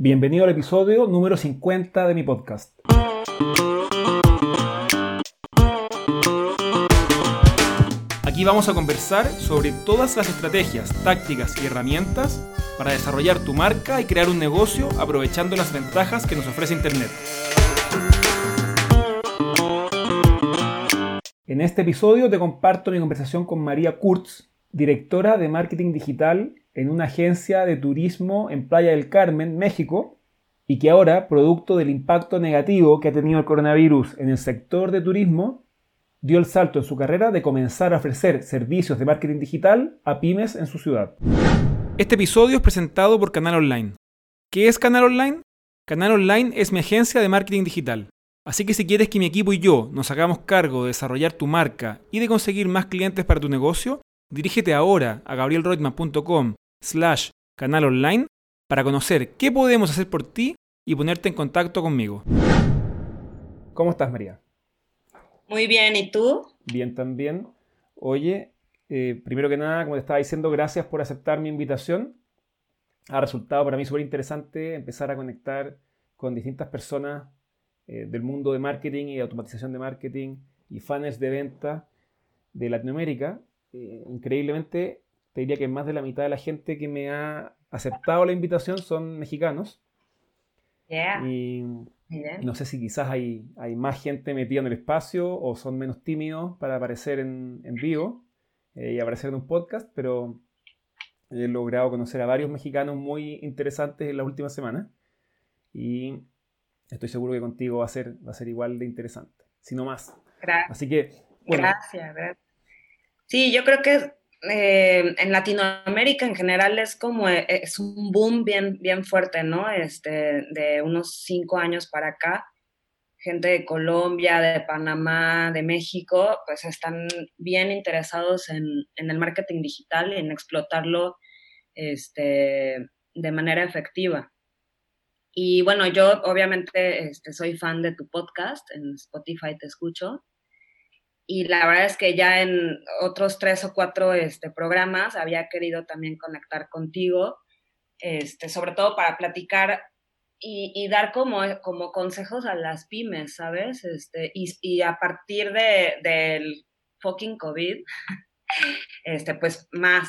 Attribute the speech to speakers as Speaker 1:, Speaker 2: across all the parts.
Speaker 1: Bienvenido al episodio número 50 de mi podcast. Aquí vamos a conversar sobre todas las estrategias, tácticas y herramientas para desarrollar tu marca y crear un negocio aprovechando las ventajas que nos ofrece Internet. En este episodio te comparto mi conversación con María Kurtz, directora de marketing digital en una agencia de turismo en Playa del Carmen, México, y que ahora, producto del impacto negativo que ha tenido el coronavirus en el sector de turismo, dio el salto en su carrera de comenzar a ofrecer servicios de marketing digital a pymes en su ciudad. Este episodio es presentado por Canal Online. ¿Qué es Canal Online? Canal Online es mi agencia de marketing digital. Así que si quieres que mi equipo y yo nos hagamos cargo de desarrollar tu marca y de conseguir más clientes para tu negocio, dirígete ahora a gabrielroitman.com slash canal online para conocer qué podemos hacer por ti y ponerte en contacto conmigo. ¿Cómo estás, María?
Speaker 2: Muy bien, ¿y tú?
Speaker 1: Bien también. Oye, eh, primero que nada, como te estaba diciendo, gracias por aceptar mi invitación. Ha resultado para mí súper interesante empezar a conectar con distintas personas eh, del mundo de marketing y automatización de marketing y funnels de venta de Latinoamérica. Eh, increíblemente, te diría que más de la mitad de la gente que me ha aceptado la invitación son mexicanos. Y no sé si quizás hay, hay, más gente metida en el espacio o son menos tímidos para aparecer en, en vivo eh, y aparecer en un podcast, pero he logrado conocer a varios mexicanos muy interesantes en las últimas semanas y estoy seguro que contigo va a ser, va a ser igual de interesante, si no más.
Speaker 2: Gracias.
Speaker 1: Así que...
Speaker 2: Gracias. Sí, yo creo que eh, en Latinoamérica en general es como, eh, es un boom bien, bien fuerte, ¿no? Este, de unos cinco años para acá, gente de Colombia, de Panamá, de México, pues están bien interesados en, el marketing digital y en explotarlo este, de manera efectiva. Y bueno, yo obviamente este, soy fan de tu podcast, en Spotify te escucho y la verdad es que ya en otros tres o cuatro este, programas había querido también conectar contigo, este, sobre todo para platicar y, dar como, como consejos a las pymes, ¿sabes? Este, y, y a partir de, del fucking COVID, este, pues más,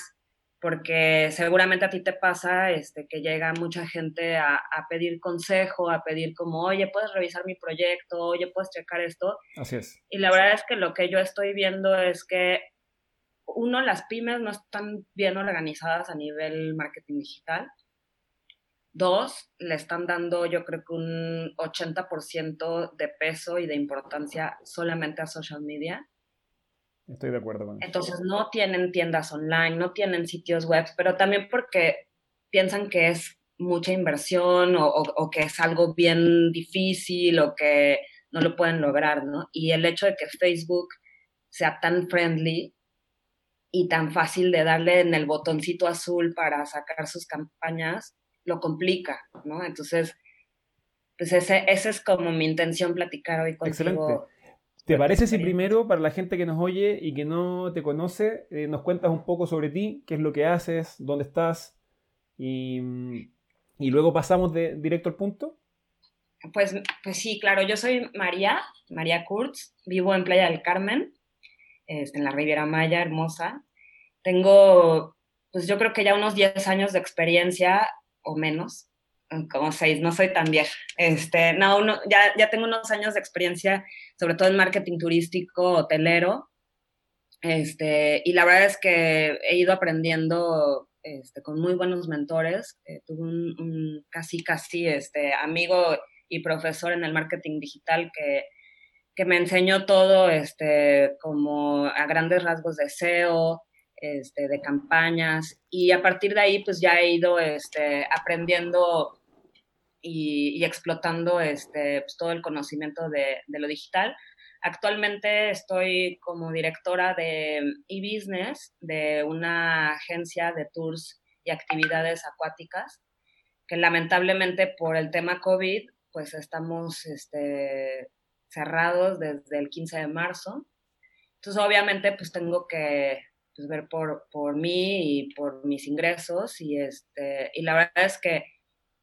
Speaker 2: porque seguramente a ti te pasa este, que llega mucha gente a, a, pedir consejo, a pedir como, oye, puedes revisar mi proyecto, oye, puedes checar esto.
Speaker 1: Así es.
Speaker 2: Y la verdad es que lo que yo estoy viendo es que, uno, las pymes no están bien organizadas a nivel marketing digital. Dos, le están dando yo creo que un 80% de peso y de importancia solamente a social media.
Speaker 1: Estoy de acuerdo con
Speaker 2: eso. Entonces no tienen tiendas online, no tienen sitios web, pero también porque piensan que es mucha inversión o, o, que es algo bien difícil o que no lo pueden lograr, ¿no? Y el hecho de que Facebook sea tan friendly y tan fácil de darle en el botoncito azul para sacar sus campañas, lo complica, ¿no? Entonces, pues ese, esa es como mi intención platicar hoy contigo.
Speaker 1: Excelente. ¿Te parece si primero, para la gente que nos oye y que no te conoce, eh, nos cuentas un poco sobre ti, qué es lo que haces, dónde estás y, y luego pasamos de, directo al punto?
Speaker 2: Pues, pues sí, claro, yo soy María, María Kurtz, vivo en Playa del Carmen, en la Riviera Maya, hermosa. Tengo, pues yo creo que ya unos 10 años de experiencia o menos como seis, no soy tan vieja. Este, no, ya, ya tengo unos años de experiencia, sobre todo en marketing turístico, hotelero. Este, y la verdad es que he ido aprendiendo este, con muy buenos mentores. Eh, tuve un, casi, casi este, amigo y profesor en el marketing digital que, que me enseñó todo este, como a grandes rasgos de SEO, este, de campañas y a partir de ahí pues ya he ido este, aprendiendo y, explotando este, pues, todo el conocimiento de, de, lo digital. Actualmente estoy como directora de e-business de una agencia de tours y actividades acuáticas que lamentablemente por el tema COVID pues estamos este, cerrados desde el 15 de marzo. Entonces obviamente pues tengo que pues, ver por, por mí y por mis ingresos y, este, y la verdad es que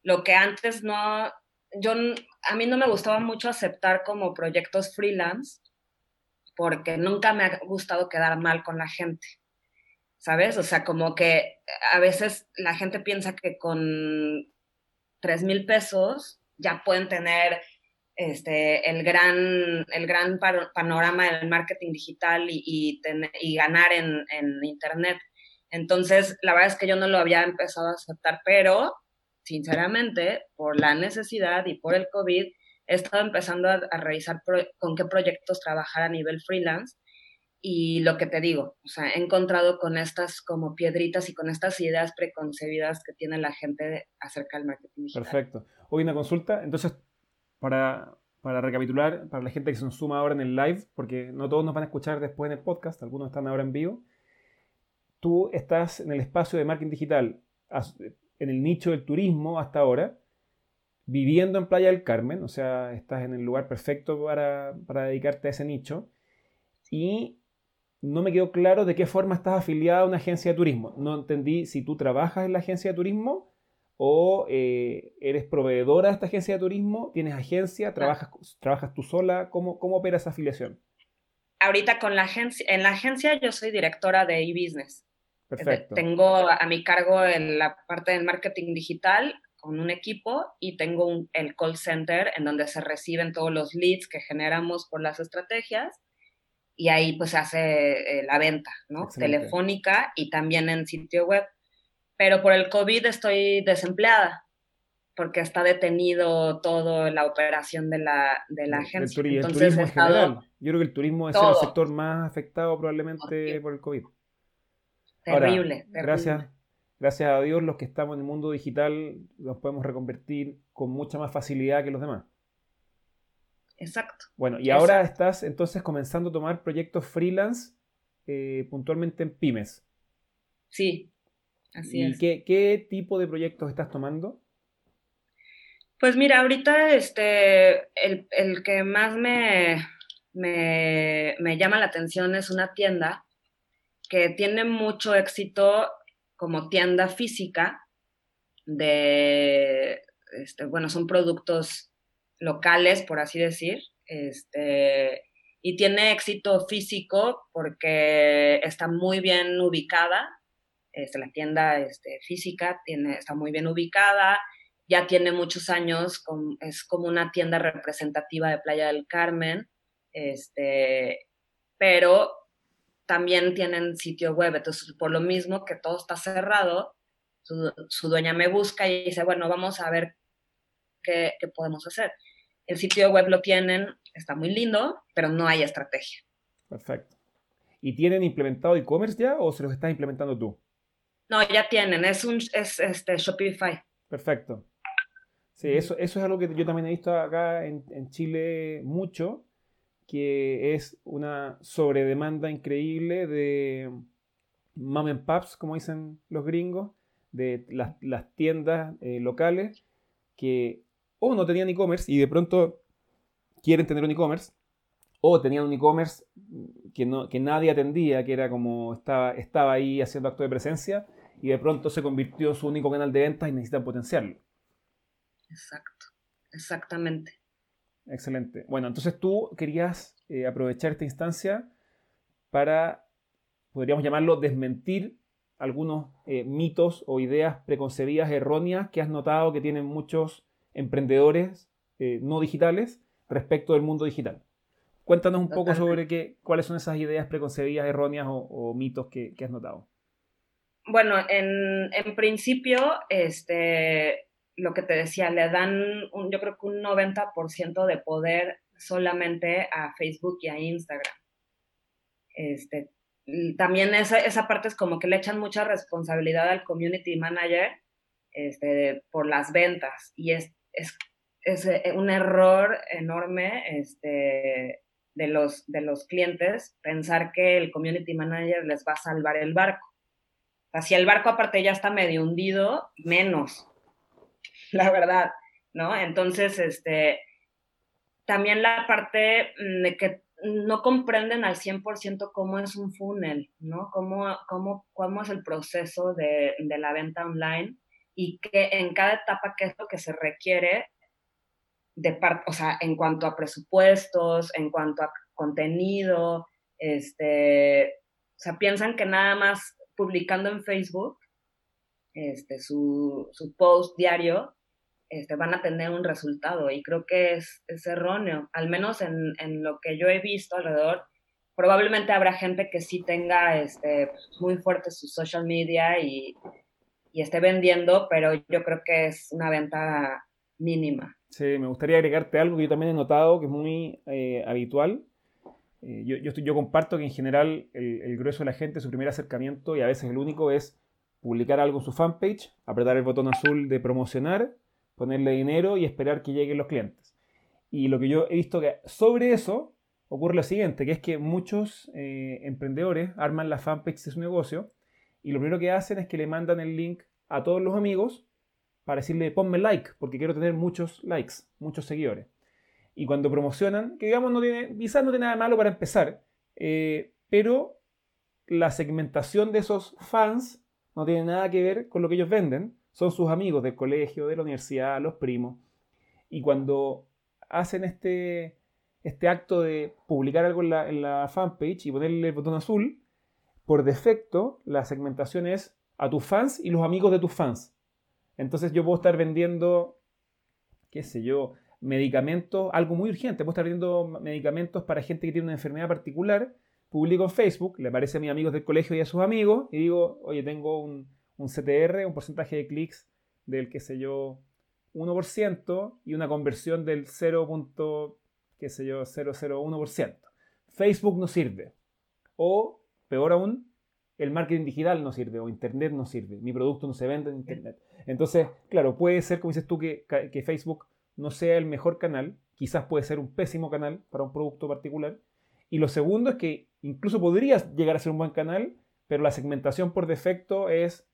Speaker 2: lo que antes no, yo, a mí no me gustaba mucho aceptar como proyectos freelance porque nunca me ha gustado quedar mal con la gente, ¿sabes? O sea, como que a veces la gente piensa que con 3 mil pesos ya pueden tener este, el, gran, el gran panorama del marketing digital y, y, ganar en, en, Internet. Entonces, la verdad es que yo no lo había empezado a aceptar, pero sinceramente, por la necesidad y por el COVID, he estado empezando a, revisar con qué proyectos trabajar a nivel freelance. Y lo que te digo, o sea, he encontrado con estas como piedritas y con estas ideas preconcebidas que tiene la gente acerca del marketing digital.
Speaker 1: Perfecto. Hoy una consulta, entonces, para, para recapitular, para la gente que se nos suma ahora en el live, porque no todos nos van a escuchar después en el podcast, algunos están ahora en vivo, tú estás en el espacio de marketing digital en el nicho del turismo hasta ahora, viviendo en Playa del Carmen, o sea, estás en el lugar perfecto para, dedicarte a ese nicho, y no me quedó claro de qué forma estás afiliada a una agencia de turismo. No entendí si tú trabajas en la agencia de turismo o eh, eres proveedora de esta agencia de turismo, tienes agencia, trabajas, trabajas tú sola, ¿cómo, cómo opera esa afiliación?
Speaker 2: Ahorita con la agencia, en la agencia yo soy directora de e-business. Tengo a mi cargo en la parte del marketing digital con un equipo y tengo el call center en donde se reciben todos los leads que generamos por las estrategias y ahí pues se hace eh, la venta, ¿no? Telefónica y también en sitio web. Pero por el COVID estoy desempleada porque está detenido toda la operación de la, de la agencia.
Speaker 1: El, turismo en general. Yo creo que el turismo es el sector más afectado probablemente por el COVID.
Speaker 2: Terrible,
Speaker 1: Gracias, gracias a Dios los que estamos en el mundo digital nos podemos reconvertir con mucha más facilidad que los demás.
Speaker 2: Exacto.
Speaker 1: Bueno, y ahora estás entonces comenzando a tomar proyectos freelance eh, puntualmente en pymes.
Speaker 2: Sí, así
Speaker 1: es. ¿Y qué, tipo de proyectos estás tomando?
Speaker 2: Pues mira, ahorita este, el, que más me, me, me, llama la atención es una tienda que tiene mucho éxito como tienda física de, este, bueno, son productos locales, por así decir, este, y tiene éxito físico porque está muy bien ubicada, este, la tienda este, física tiene, está muy bien ubicada, ya tiene muchos años, es como una tienda representativa de Playa del Carmen, este, pero también tienen sitio web. Entonces, por lo mismo que todo está cerrado, su, dueña me busca y dice, bueno, vamos a ver qué, podemos hacer. El sitio web lo tienen, está muy lindo, pero no hay estrategia.
Speaker 1: Perfecto. ¿Y tienen implementado e-commerce ya o se los estás implementando tú?
Speaker 2: No, ya tienen, es un es este Shopify.
Speaker 1: Perfecto. Sí, eso, eso es algo que yo también he visto acá en, en Chile mucho que es una sobredemanda increíble de mom and como dicen los gringos, de las, tiendas eh, locales que o no tenían e-commerce y de pronto quieren tener un e-commerce, o tenían un e-commerce que, no, que nadie atendía, que era como estaba, estaba ahí haciendo acto de presencia, y de pronto se convirtió en su único canal de ventas y necesitan potenciarlo.
Speaker 2: Exacto, exactamente.
Speaker 1: Excelente. Bueno, entonces tú querías eh, aprovechar esta instancia para, podríamos llamarlo, desmentir algunos eh, mitos o ideas preconcebidas erróneas que has notado que tienen muchos emprendedores eh, no digitales respecto del mundo digital. Cuéntanos un poco sobre qué, cuáles son esas ideas preconcebidas erróneas o, mitos que, has notado.
Speaker 2: Bueno, en, en principio, este, lo que te decía, le dan, yo creo que un 90% de poder solamente a Facebook y a Instagram. Este, también esa, esa parte es como que le echan mucha responsabilidad al community manager este, por las ventas y es, es, es eh, un error enorme este, de, los, de los clientes pensar que el community manager les va a salvar el barco. O si el barco aparte ya está medio hundido, menos. la verdad, ¿no? Entonces, este, también la parte mm, de que no comprenden al 100% cómo es un funnel, ¿no? Cómo, cómo, cómo es el proceso de, de, la venta online y que en cada etapa qué es lo que se requiere de parte, o sea, en cuanto a presupuestos, en cuanto a contenido, este, o sea, piensan que nada más publicando en Facebook este, su, su post diario, este, van a tener un resultado y creo que es, es erróneo, al menos en, en, lo que yo he visto alrededor. Probablemente habrá gente que sí tenga este, muy fuerte su social media y, y esté vendiendo, pero yo creo que es una venta mínima.
Speaker 1: Sí, me gustaría agregarte algo que yo también he notado que es muy eh, habitual. Eh, yo, yo, comparto que en general el, el, grueso de la gente, su primer acercamiento y a veces el único es publicar algo en su fanpage, apretar el botón azul de promocionar, ponerle dinero y esperar que lleguen los clientes. Y lo que yo he visto que sobre eso ocurre lo siguiente, que es que muchos eh, emprendedores arman la fanpage de su negocio y lo primero que hacen es que le mandan el link a todos los amigos para decirle ponme like, porque quiero tener muchos likes, muchos seguidores. Y cuando promocionan, que digamos no tiene, quizás no tiene nada malo para empezar, eh, pero la segmentación de esos fans no tiene nada que ver con lo que ellos venden, son sus amigos del colegio, de la universidad, los primos. Y cuando hacen este, este acto de publicar algo en la, en la fanpage y ponerle el botón azul, por defecto la segmentación es a tus fans y los amigos de tus fans. Entonces yo puedo estar vendiendo, qué sé yo, medicamentos, algo muy urgente, puedo estar vendiendo medicamentos para gente que tiene una enfermedad particular, publico en Facebook, le aparece a mis amigos del colegio y a sus amigos y digo, oye, tengo un, un CTR, un porcentaje de clics del, qué sé yo, 1% y una conversión del 0. qué sé yo, 001%. Facebook no sirve. O, peor aún, el marketing digital no sirve o Internet no sirve. Mi producto no se vende en Internet. Entonces, claro, puede ser, como dices tú, que, que Facebook no sea el mejor canal. Quizás puede ser un pésimo canal para un producto particular. Y lo segundo es que incluso podrías llegar a ser un buen canal, pero la segmentación por defecto es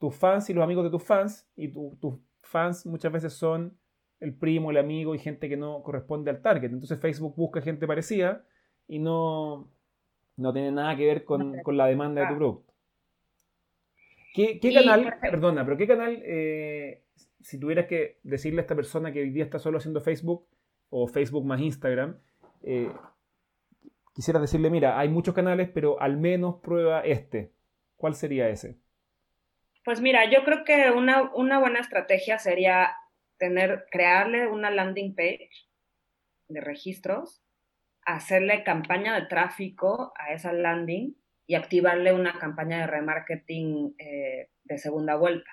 Speaker 1: tus fans y los amigos de tus fans. Y tus fans muchas veces son el primo, el amigo y gente que no corresponde al target. Entonces Facebook busca gente parecida y no, no tiene nada que ver con, con la demanda de tu producto. ¿Qué, qué canal, perdona, pero qué canal, eh, si tuvieras que decirle a esta persona que hoy día está solo haciendo Facebook o Facebook más Instagram, eh, quisieras decirle, mira, hay muchos canales, pero al menos prueba este. ¿Cuál sería ese?
Speaker 2: Pues mira, yo creo que una, una buena estrategia sería tener, crearle una landing page de registros hacerle campaña de tráfico a esa landing y activarle una campaña de remarketing eh, de segunda vuelta.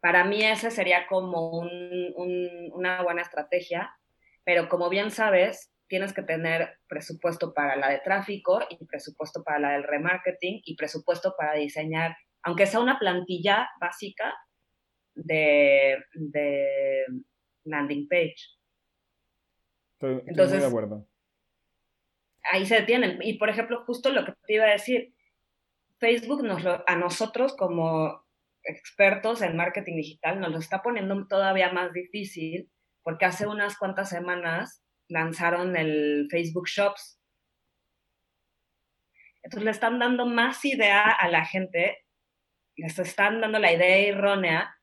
Speaker 2: Para mí ese sería como una buena estrategia, pero como bien sabes, tienes que tener presupuesto para la de tráfico y presupuesto para la del remarketing y presupuesto para diseñar, aunque sea una plantilla básica de, de landing page.
Speaker 1: Estoy, Entonces, muy de acuerdo
Speaker 2: ahí se detienen. Y por ejemplo, justo lo que te iba a decir, Facebook nos a nosotros como expertos en marketing digital nos lo está poniendo todavía más difícil porque hace unas cuantas semanas lanzaron el Facebook Shops. Entonces le están dando más idea a la gente, les están dando la idea errónea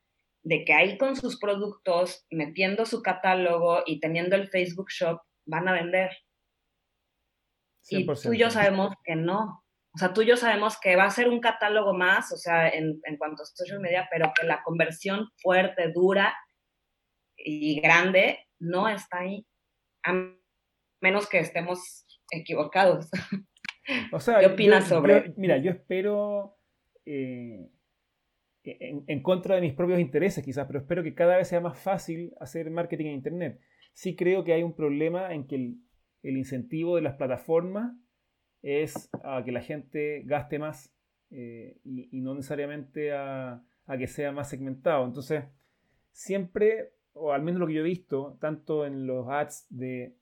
Speaker 2: de que ahí con sus productos, metiendo su catálogo y teniendo el Facebook Shop, van a vender. Y tú y yo sabemos que no. O sea, tú y yo sabemos que va a ser un catálogo más, o sea, en, en cuanto a social media, pero que la conversión fuerte, dura y grande no está ahí. A menos que estemos equivocados.
Speaker 1: O sea, ¿qué opinas sobre? mira, yo espero eh, en, contra de mis propios intereses, quizás, pero espero que cada vez sea más fácil hacer marketing en Internet. Sí creo que hay un problema en que el, el incentivo de las plataformas es a que la gente gaste más eh, y, no necesariamente a, que sea más segmentado. Entonces, siempre, o al menos lo que yo he visto, tanto en los ads de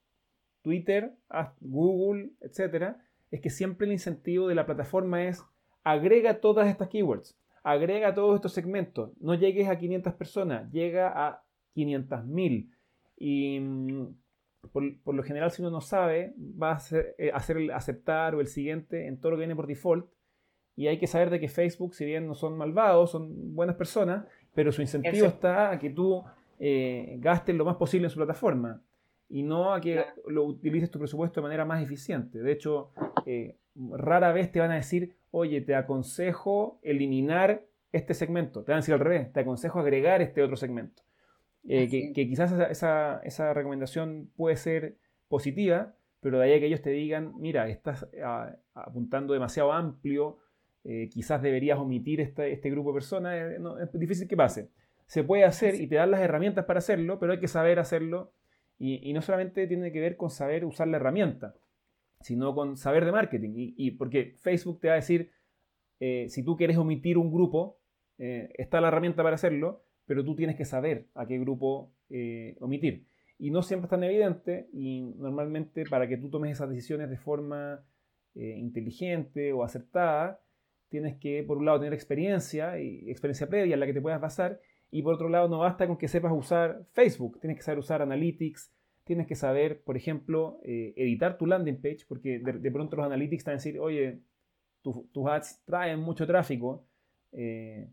Speaker 1: Twitter, Google, etc., es que siempre el incentivo de la plataforma es agrega todas estas keywords, agrega todos estos segmentos, no llegues a 500 personas, llega a 500.000. Y mm, por, lo general, si uno no sabe, va a hacer, eh, hacer, el aceptar o el siguiente en todo lo que viene por default. Y hay que saber de que Facebook, si bien no son malvados, son buenas personas pero su incentivo está a que tú eh, gastes lo más posible en su plataforma y no a que lo utilices tu presupuesto de manera más eficiente. De hecho, eh, rara vez te van a decir, oye, te aconsejo eliminar este segmento. Te van a decir al revés, te aconsejo agregar este otro segmento. Eh, que, quizás esa, recomendación puede ser positiva, pero de ahí a que ellos te digan, mira, estás ah, apuntando demasiado amplio, eh, quizás deberías omitir este, este grupo de personas, es difícil que pase. Se puede hacer y te dan las herramientas para hacerlo, pero hay que saber hacerlo y, no solamente tiene que ver con saber usar la herramienta, sino con saber de marketing. Y, porque Facebook te va a decir, eh, si tú quieres omitir un grupo, eh, está la herramienta para hacerlo, pero tú tienes que saber a qué grupo eh, omitir. Y no siempre es tan evidente y normalmente para que tú tomes esas decisiones de forma inteligente o acertada, tienes que, por un lado, tener experiencia y experiencia previa en la que te puedas basar y por otro lado, no basta con que sepas usar Facebook, tienes que saber usar Analytics, tienes que saber, por ejemplo, eh, editar tu landing page, porque de, pronto los Analytics te van a decir, oye, tus ads traen mucho tráfico eh,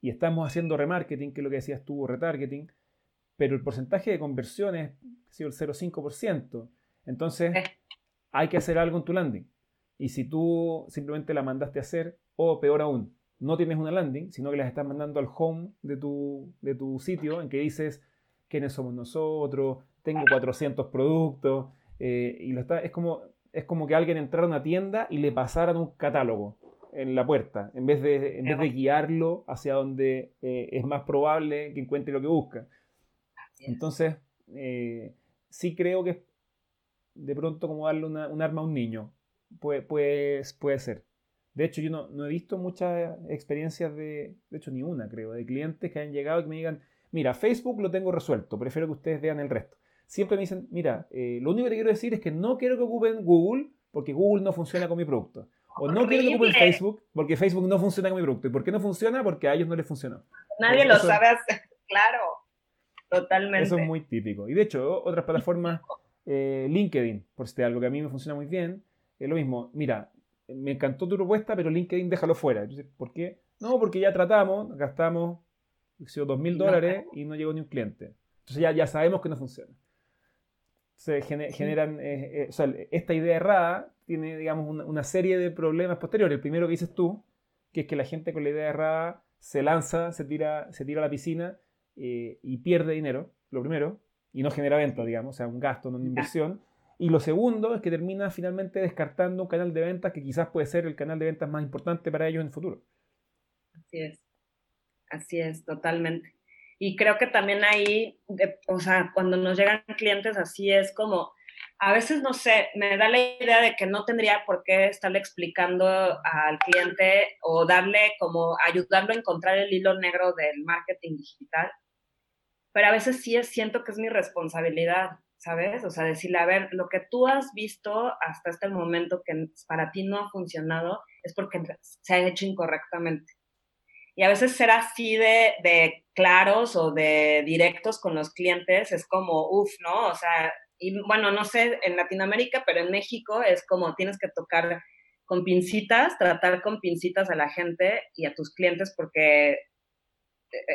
Speaker 1: y estamos haciendo remarketing, que es lo que decías tú, retargeting, pero el porcentaje de conversiones ha sido el 0,5%. Entonces, hay que hacer algo en tu landing. Y si tú simplemente la mandaste a hacer, o peor aún, no tienes una landing, sino que las estás mandando al home de tu, de tu sitio en que dices quiénes somos nosotros, tengo 400 productos, eh, y lo está, es, como, es como que alguien entrara a una tienda y le pasaran un catálogo en la puerta, en vez de, en vez de guiarlo hacia donde eh, es más probable que encuentre lo que busca. Entonces, eh, sí creo que de pronto como darle un arma a un niño. Puede, puede, puede ser. De hecho, yo no, he visto muchas experiencias de, de hecho, ni una, creo, de clientes que hayan llegado y que me digan, mira, Facebook lo tengo resuelto, prefiero que ustedes vean el resto. Siempre me dicen, mira, eh, lo único que te quiero decir es que no quiero que ocupen Google porque Google no funciona con mi producto. O no quiero que ocupen Facebook porque Facebook no funciona con mi producto. ¿Y por qué no funciona? Porque a ellos no les funcionó.
Speaker 2: Nadie lo sabe hacer, claro. Totalmente.
Speaker 1: Eso es muy típico. Y de hecho, otras plataformas, eh, LinkedIn, por si algo que a mí me funciona muy bien, es lo mismo. Mira, me encantó tu propuesta, pero LinkedIn déjalo fuera. ¿por qué? No, porque ya tratamos, gastamos dos mil dólares y no llegó ni un cliente. Entonces ya, ya sabemos que no funciona. Se generan, eh, eh, o sea, esta idea errada tiene, digamos, una, serie de problemas posteriores. El primero que dices tú, que es que la gente con la idea errada se lanza, se tira, se tira a la piscina eh, y pierde dinero, lo primero, y no genera venta, digamos, o sea, un gasto, no una inversión. Y lo segundo es que termina finalmente descartando un canal de ventas que quizás puede ser el canal de ventas más importante para ellos en el futuro.
Speaker 2: Así es, así es, totalmente. Y creo que también ahí, o sea, cuando nos llegan clientes así es como, a veces no sé, me da la idea de que no tendría por qué estarle explicando al cliente o darle como ayudarlo a encontrar el hilo negro del marketing digital, pero a veces sí siento que es mi responsabilidad ¿sabes? O sea, decirle, a ver, lo que tú has visto hasta este momento que para ti no ha funcionado es porque se ha hecho incorrectamente. Y a veces ser así de, de claros o de directos con los clientes es como, uff, ¿no? O sea, y bueno, no sé en Latinoamérica, pero en México es como tienes que tocar con pincitas, tratar con pincitas a la gente y a tus clientes porque eh,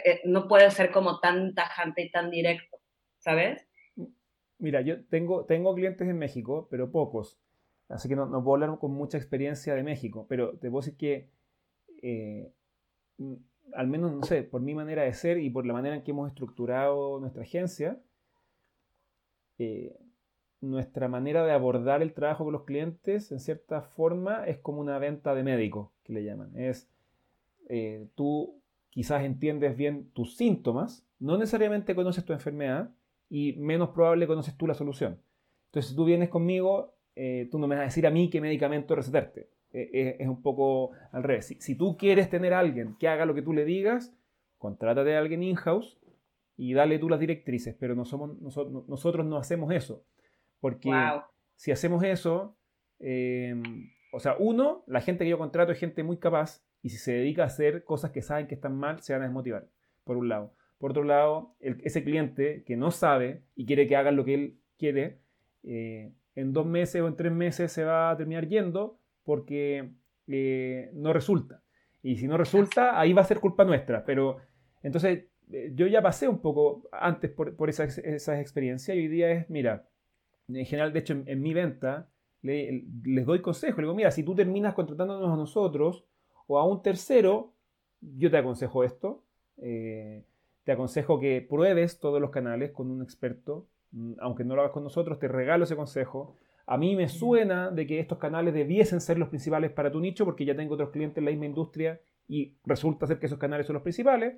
Speaker 2: eh, no puede ser como tan tajante y tan directo, ¿sabes?
Speaker 1: Mira, yo tengo, tengo clientes en México, pero pocos. Así que no, no puedo hablar con mucha experiencia de México. Pero te puedo decir que, eh, mm, al menos, no sé, por mi manera de ser y por la manera en que hemos estructurado nuestra agencia, eh, nuestra manera de abordar el trabajo con los clientes, en cierta forma, es como una venta de médico, que le llaman. Es, eh, tú quizás entiendes bien tus síntomas, no necesariamente conoces tu enfermedad, y menos probable conoces tú la solución. Entonces, si tú vienes conmigo, eh, tú no me vas a decir a mí qué medicamento recetarte. Eh, eh, es un poco al revés. Si, tú quieres tener a alguien que haga lo que tú le digas, contrátate a alguien in-house y dale tú las directrices, pero no somos, nosotros, nosotros no hacemos eso. Porque si hacemos eso, o sea, uno, la gente que yo contrato es gente muy capaz y si se dedica a hacer cosas que saben que están mal, se van a desmotivar, por un lado. Por otro lado, ese cliente que no sabe y quiere que hagan lo que él quiere, eh, en dos meses o en tres meses se va a terminar yendo porque eh, no resulta. Y si no resulta, ahí va a ser culpa nuestra. Pero Entonces, eh, yo ya pasé un poco antes por, por esas, esas, experiencias y hoy día es, mira, en general, de hecho, en, mi venta, les doy consejo. Le digo, mira, si tú terminas contratándonos a nosotros o a un tercero, yo te aconsejo esto. Te aconsejo que pruebes todos los canales con un experto. Mm, aunque no lo hagas con nosotros, te regalo ese consejo. A mí me suena de que estos canales debiesen ser los principales para tu nicho porque ya tengo otros clientes en la misma industria y resulta ser que esos canales son los principales.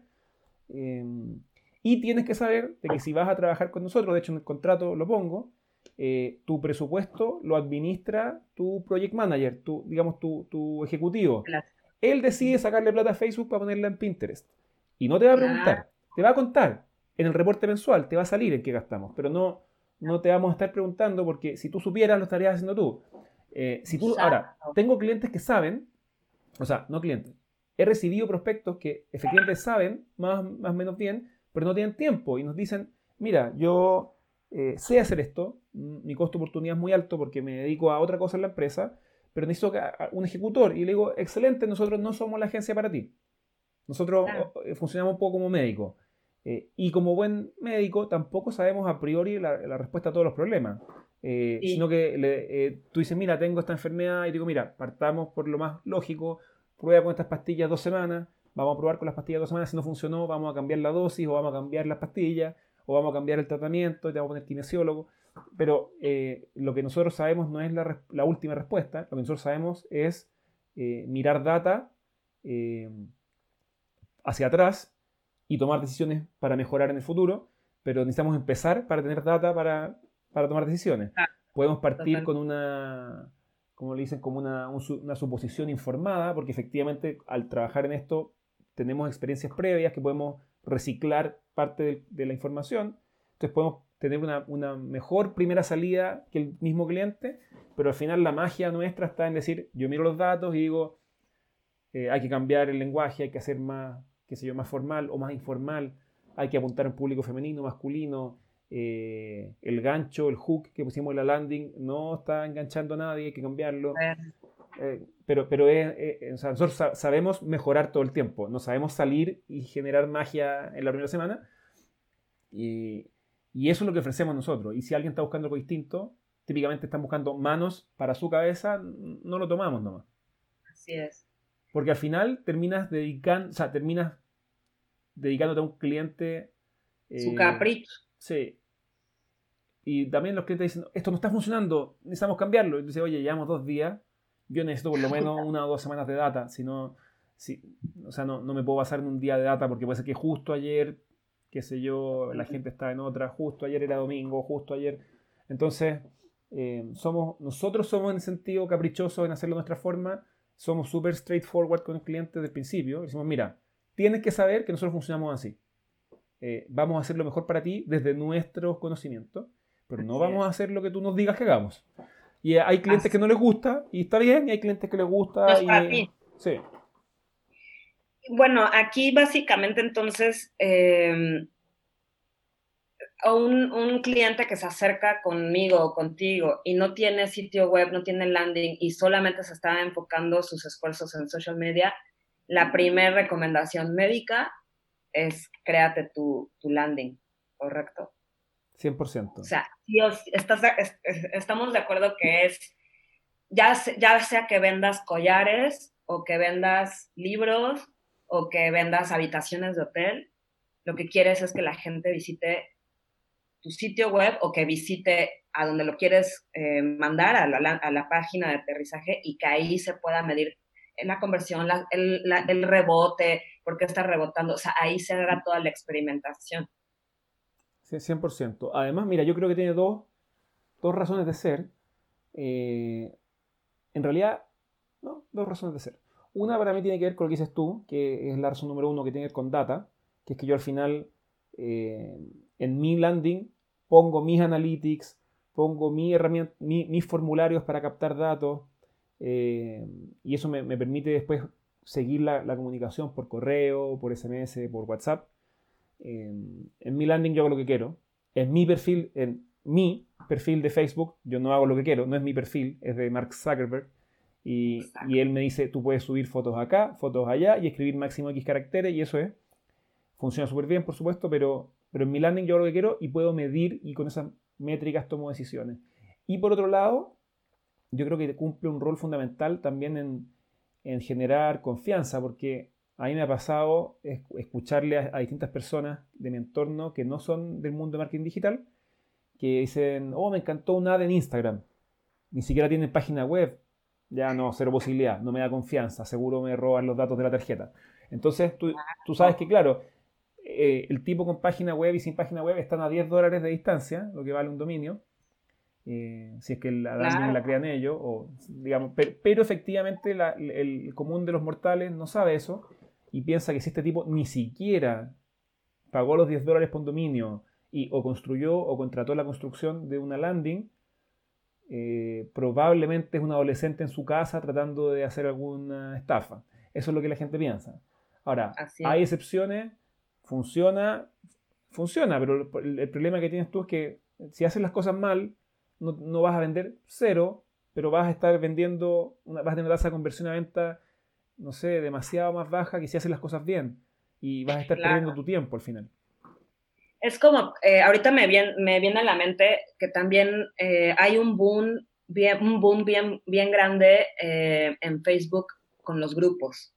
Speaker 1: Em, y tienes que saber de que si vas a trabajar con nosotros, de hecho en el contrato lo pongo, eh, tu presupuesto lo administra tu project manager, tu, digamos tu, ejecutivo. Él decide sacarle plata a Facebook para ponerla en Pinterest. Y no te va a preguntar, te va a contar. En el reporte mensual te va a salir en qué gastamos, pero no, no te vamos a estar preguntando porque si tú supieras lo estarías haciendo tú. Eh, si tú ahora, tengo clientes que saben, o sea, no clientes, he recibido prospectos que efectivamente saben más o menos bien, pero no tienen tiempo y nos dicen, mira, yo eh, sé hacer esto, mi costo de oportunidad es muy alto porque me dedico a otra cosa en la empresa, pero necesito un ejecutor. Y le digo, excelente, nosotros no somos la agencia para ti. Nosotros eh, funcionamos un poco como médico. Eh, y como buen médico, tampoco sabemos a priori la, respuesta a todos los problemas. Sino que tú dices, mira, tengo esta enfermedad, y digo, mira, partamos por lo más lógico, prueba con estas pastillas dos semanas, vamos a probar con las pastillas dos semanas, si no funcionó, vamos a cambiar la dosis o vamos a cambiar las pastillas o vamos a cambiar el tratamiento y te vamos a poner kinesiólogo. Pero eh, lo que nosotros sabemos no es la, última respuesta, lo que nosotros sabemos es eh, mirar data eh, hacia atrás y tomar decisiones para mejorar en el futuro, pero necesitamos empezar para tener data para, tomar decisiones. Podemos partir con una, como le dicen, como una, una, suposición informada, porque efectivamente al trabajar en esto tenemos experiencias previas que podemos reciclar parte de, la información. Entonces podemos tener una, mejor primera salida que el mismo cliente, pero al final la magia nuestra está en decir, yo miro los datos y digo, eh, hay que cambiar el lenguaje, hay que hacer más, qué sé yo, más formal o más informal, hay que apuntar a un público femenino, masculino, eh, el gancho, el hook que pusimos en la landing no está enganchando a nadie, hay que cambiarlo. Eh, pero pero nosotros sabemos mejorar todo el tiempo, no sabemos salir y generar magia en la primera semana. Y, y, eso es lo que ofrecemos nosotros. Y si alguien está buscando algo distinto, típicamente están buscando manos para su cabeza, no lo tomamos nomás.
Speaker 2: Así es.
Speaker 1: Porque al final terminas dedicando, o sea, terminas dedicándote a un cliente.
Speaker 2: su eh, capricho.
Speaker 1: Sí. Y también los clientes dicen, esto no está funcionando, necesitamos cambiarlo. Y dice, oye, llevamos dos días, yo necesito por lo menos una o dos semanas de data, si no, si, o sea, no, no, me puedo basar en un día de data porque puede ser que justo ayer, qué sé yo, la gente está en otra, justo ayer era domingo, justo ayer. Entonces, eh, somos, nosotros somos en sentido caprichoso en hacerlo de nuestra forma, somos súper straightforward con el cliente desde el principio. Decimos, mira, tienes que saber que nosotros funcionamos así. Eh, vamos a hacer lo mejor para ti desde nuestros conocimientos, pero no vamos a hacer lo que tú nos digas que hagamos. Y hay clientes que no les gusta y está bien, y hay clientes que les gusta. y, Sí.
Speaker 2: Bueno, aquí básicamente entonces em, un, un, cliente que se acerca conmigo o contigo y no tiene sitio web, no tiene landing y solamente se está enfocando sus esfuerzos en social media, la primera recomendación médica es créate tu, tu landing, ¿correcto?
Speaker 1: 100%.
Speaker 2: O sea, Dios, estás, estamos de acuerdo que es, ya, ya sea que vendas collares o que vendas libros o que vendas habitaciones de hotel, lo que quieres es que la gente visite tu sitio web o que visite a donde lo quieres eh, mandar, a la, a la, página de aterrizaje y que ahí se pueda medir la conversión, el, el, rebote, por qué está rebotando, o sea, ahí se haga toda la experimentación.
Speaker 1: 100%. Además, mira, yo creo que tiene dos, dos razones de ser. Eh, en realidad, no, dos razones de ser. Una para mí tiene que ver con lo que dices tú, que es la razón número uno que tiene que ver con data, que es que yo al final eh, en mi landing pongo mis analytics, pongo mis formularios para captar datos, eh, y eso me, permite después seguir la, comunicación por correo, por SMS, por WhatsApp en, mi landing yo hago lo que quiero. En mi perfil, en mi perfil de Facebook, yo no hago lo que quiero, no es mi perfil, es de Mark Zuckerberg. Y, y, él me dice, tú puedes subir fotos acá, fotos allá y escribir máximo X caracteres y eso es. funciona súper bien, por supuesto, pero, pero en mi landing yo lo que quiero y puedo medir y con esas métricas tomo decisiones. Y por otro lado, yo creo que cumple un rol fundamental también en, en generar confianza, porque a mí me ha pasado escucharle a, distintas personas de mi entorno que no son del mundo de marketing digital, que dicen, oh, me encantó un ad en Instagram. Ni siquiera tienen página web. Ya no, cero posibilidad, no me da confianza, seguro me roban los datos de la tarjeta. Entonces tú, tú sabes que, claro, eh, el tipo con página web y sin página web están a 10 dólares de distancia, lo que vale un dominio. Eh, si es que la, la crean ellos, o, digamos, pero, efectivamente el común de los mortales no sabe eso y piensa que si este tipo ni siquiera pagó los 10 dólares por dominio y o construyó o contrató la construcción de una landing, eh, probablemente es un adolescente en su casa tratando de hacer alguna estafa. Eso es lo que la gente piensa. Ahora, hay excepciones, funciona, funciona, pero el, problema que tienes tú es que si haces las cosas mal, no, vas a vender cero, pero vas a estar vendiendo, una, vas a tener una tasa de conversión a venta no sé, demasiado más baja que si haces las cosas bien. Y vas a estar perdiendo tu tiempo al final.
Speaker 2: Es como, eh, ahorita me viene, me viene a la mente que también eh, hay un boom bien, un boom bien, bien grande eh, en Facebook con los grupos.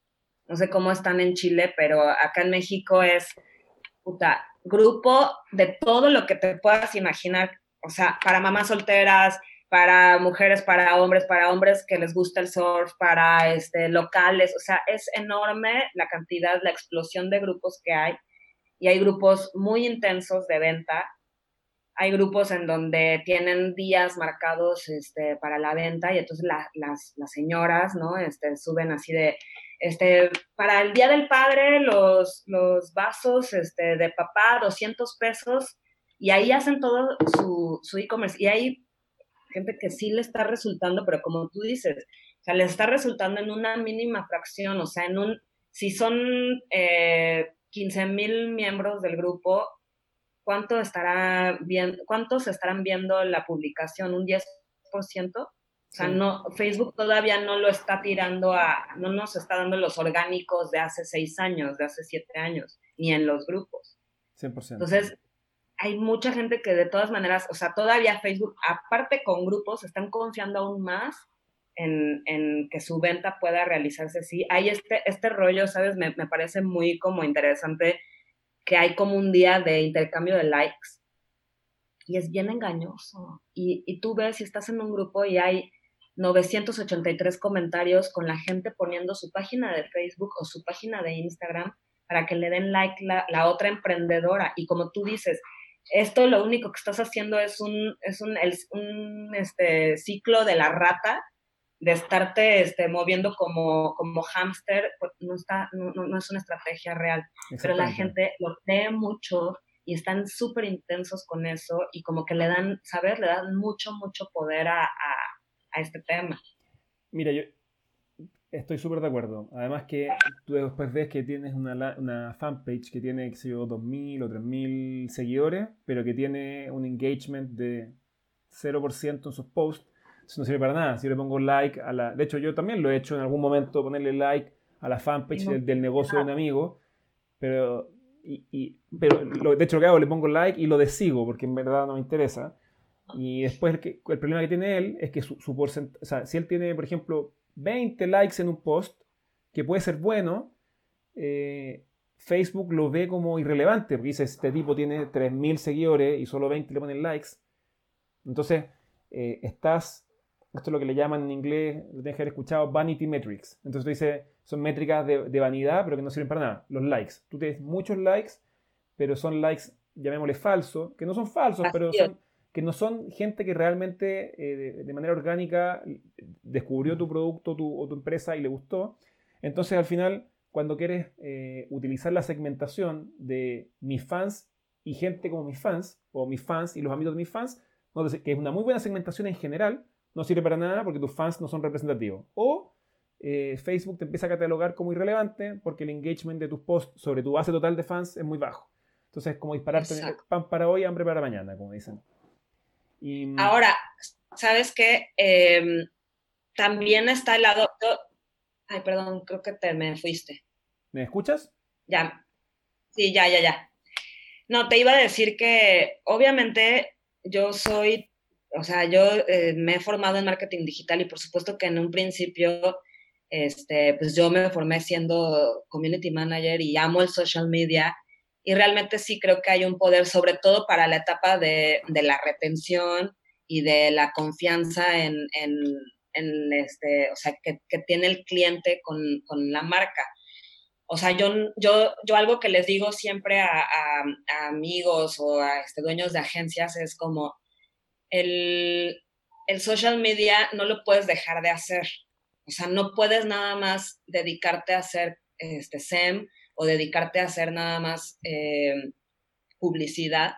Speaker 2: No sé cómo están en Chile, pero acá en México es, puta, grupo de todo lo que te puedas imaginar. O sea, para mamás solteras, para mujeres, para hombres, para hombres que les gusta el surf, para este, locales, o sea, es enorme la cantidad, la explosión de grupos que hay y hay grupos muy intensos de venta. Hay grupos en donde tienen días marcados este, para la venta y entonces las, señoras, ¿no? Este, suben así de, este, para el Día del Padre, los, los vasos este, de papá, 200 pesos, y ahí hacen todo su, su e-commerce. Y hay gente que sí le está resultando, pero como tú dices, o sea, le está resultando en una mínima fracción, o sea, en un, si son eh, 15 mil miembros del grupo, ¿cuánto estará bien, ¿cuántos estarán viendo la publicación? ¿Un 10%? O sea, no, Facebook todavía no lo está tirando a, no nos está dando los orgánicos de hace seis años, de hace siete años, ni en los grupos.
Speaker 1: 100%.
Speaker 2: Entonces, hay mucha gente que de todas maneras, o sea, todavía Facebook, aparte con grupos, están confiando aún más en, que su venta pueda realizarse así. Hay este, este rollo, ¿sabes? Me, parece muy como interesante que hay como un día de intercambio de likes y es bien engañoso. Y, y tú ves si estás en un grupo y hay 983 comentarios con la gente poniendo su página de Facebook o su página de Instagram para que le den like la, la otra emprendedora. Y como tú dices, esto lo único que estás haciendo es un, es un, un este, ciclo de la rata, de estarte este, moviendo como, como hámster, pues, no, está, no, no, es una estrategia real. Pero la gente lo cree mucho y están súper intensos con eso y como que le dan, ¿sabes? Le dan mucho, mucho poder a, a, a este tema.
Speaker 1: Mira, yo, Estoy súper de acuerdo. Además que tú después ves que tienes una, una fanpage que tiene, que sé yo, 2.000 o 3.000 seguidores, pero que tiene un engagement de 0% en sus posts. Eso no sirve para nada. Si yo le pongo like a la... De hecho, yo también lo he hecho en algún momento, ponerle like a la fanpage del, negocio de un amigo, pero... Y, pero lo, de hecho lo que hago, le pongo like y lo desigo porque en verdad no me interesa. Y después el, el problema que tiene él es que su, su porcentaje, o sea, si él tiene, por ejemplo, 20 likes en un post, que puede ser bueno, eh, Facebook lo ve como irrelevante, porque dice, este tipo tiene 3.000 seguidores y solo 20 le ponen likes. Entonces, eh, estás, esto es lo que le llaman en inglés, lo tienes que haber escuchado, vanity metrics. Entonces tú dices, son métricas de, vanidad, pero que no sirven para nada. Los likes. Tú tienes muchos likes, pero son likes, llamémosle falsos, que no son falsos, pero son que no son gente que realmente eh, de, manera orgánica descubrió tu producto o tu empresa y le gustó. Entonces al final, cuando quieres eh, utilizar la segmentación de mis fans y gente como mis fans, o mis fans y los amigos de mis fans, que es una muy buena segmentación en general, no sirve para nada porque tus fans no son representativos. O eh, Facebook te empieza a catalogar como irrelevante porque el engagement de tus posts sobre tu base total de fans es muy bajo. Entonces es como dispararte pan para hoy, hambre para mañana, como dicen.
Speaker 2: Mm, Ahora, ¿sabes qué? Em, también está el lado... Ay, perdón, creo que te me fuiste.
Speaker 1: ¿Me escuchas?
Speaker 2: Ya. Sí, ya, ya, ya. No, te iba a decir que obviamente yo soy, o sea, yo eh, me he formado en marketing digital y por supuesto que en un principio, este, pues yo me formé siendo community manager y amo el social media y realmente sí creo que hay un poder, sobre todo para la etapa de, de la retención y de la confianza en, en, en este, o sea, que, que, tiene el cliente con, con la marca. O sea, yo, yo, yo algo que les digo siempre a, a, a amigos o a este, dueños de agencias es como el, el social media no lo puedes dejar de hacer. O sea, no puedes nada más dedicarte a hacer este SEM o dedicarte a hacer nada más eh, publicidad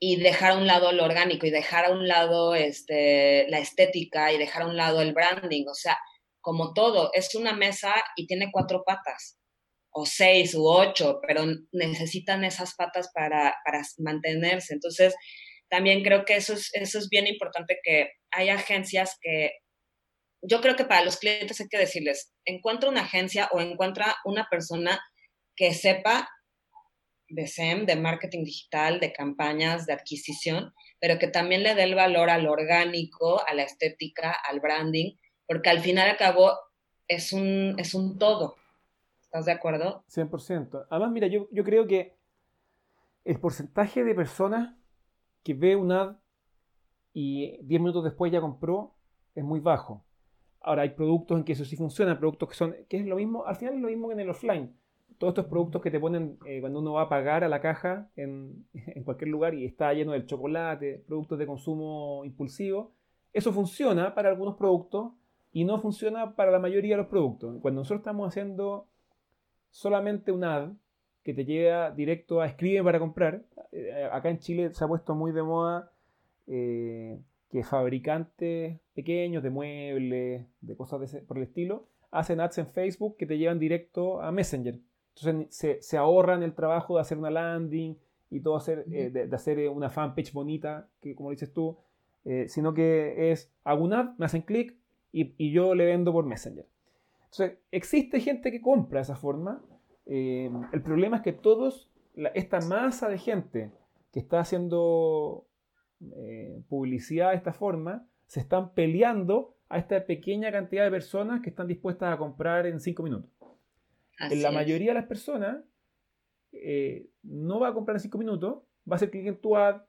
Speaker 2: y dejar a un lado lo orgánico y dejar a un lado este, la estética y dejar a un lado el branding. O sea, como todo, es una mesa y tiene cuatro patas, o seis u ocho, pero necesitan esas patas para, para mantenerse. Entonces, también creo que eso es, eso es bien importante que hay agencias que, yo creo que para los clientes hay que decirles, encuentra una agencia o encuentra una persona que sepa de SEM, de marketing digital, de campañas, de adquisición, pero que también le dé el valor al orgánico, a la estética, al branding, porque al final y al cabo es un, es un todo. ¿Estás de acuerdo?
Speaker 1: 100%. Además, mira, yo, yo creo que el porcentaje de personas que ve un ad y 10 minutos después ya compró es muy bajo. Ahora hay productos en que eso sí funciona, productos que son, que es lo mismo, al final es lo mismo que en el offline. Todos estos productos que te ponen eh, cuando uno va a pagar a la caja en, cualquier lugar y está lleno del chocolate, productos de consumo impulsivo, eso funciona para algunos productos, y no funciona para la mayoría de los productos. Cuando nosotros estamos haciendo solamente un ad que te lleva directo a escribe para comprar, eh, acá en Chile se ha puesto muy de moda eh, que fabricantes pequeños de muebles, de cosas de ese, por el estilo, hacen ads en Facebook que te llevan directo a Messenger. Entonces se, se ahorran el trabajo de hacer una landing y todo hacer, eh, de, de, hacer una fanpage bonita, que como dices tú, eh, sino que es hago un ad, me hacen clic, y, y, yo le vendo por Messenger. Entonces, existe gente que compra de esa forma. Eh, el problema es que todos, la, esta masa de gente que está haciendo eh, publicidad de esta forma, se están peleando a esta pequeña cantidad de personas que están dispuestas a comprar en 5 minutos. Así la mayoría de las personas eh, no va a comprar en 5 minutos, va a hacer clic en tu ad,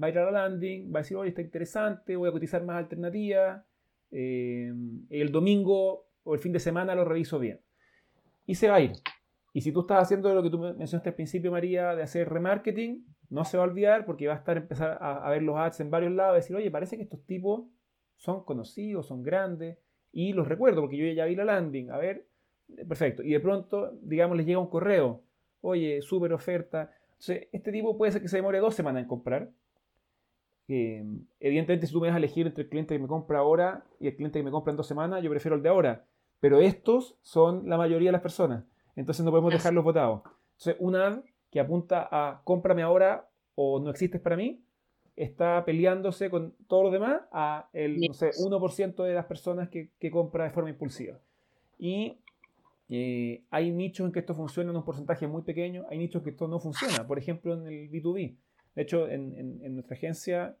Speaker 1: va a ir a la landing, va a decir, oye, está interesante, voy a cotizar más alternativas, eh, el domingo o el fin de semana lo reviso bien. Y se va a ir. Y si tú estás haciendo lo que tú mencionaste al principio, María, de hacer remarketing, no se va a olvidar porque va a estar empezar a, ver los ads en varios lados, y decir, oye, parece que estos tipos son conocidos, son grandes, y los recuerdo porque yo ya vi la landing, a ver, perfecto. Y de pronto, digamos, les llega un correo, oye, súper oferta. Entonces, este tipo puede ser que se demore dos semanas en comprar, eh, evidentemente, si tú me vas a elegir entre el cliente que me compra ahora y el cliente que me compra en dos semanas, yo prefiero el de ahora. Pero estos son la mayoría de las personas. Entonces no podemos dejarlos votados. Entonces, un ad que apunta a cómprame ahora o no existes para mí, está peleándose con todos los demás a el no sé, 1% de las personas que, que, compra de forma impulsiva. Y eh, hay nichos en que esto funciona en un porcentaje muy pequeño, hay nichos que esto no funciona. Por ejemplo, en el B2B. De hecho, en, en, en nuestra agencia,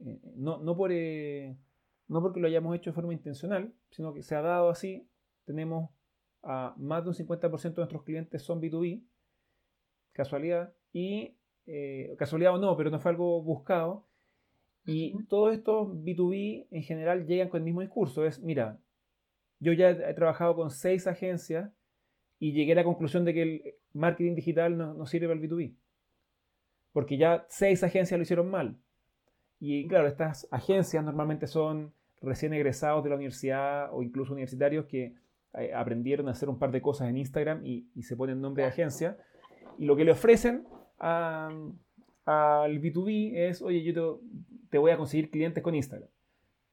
Speaker 1: eh, no, no, por, eh, no porque lo hayamos hecho de forma intencional, sino que se ha dado así, tenemos a más de un 50% de nuestros clientes son B2B, casualidad, y eh, casualidad o no, pero no fue algo buscado. Y todos estos B2B en general llegan con el mismo discurso, es, mira, yo ya he trabajado con seis agencias y llegué a la conclusión de que el marketing digital no, no sirve para el B2B porque ya seis agencias lo hicieron mal. Y claro, estas agencias normalmente son recién egresados de la universidad o incluso universitarios que eh, aprendieron a hacer un par de cosas en Instagram y, y se ponen nombre de agencia. Y lo que le ofrecen al B2B es, oye, yo te, te, voy a conseguir clientes con Instagram.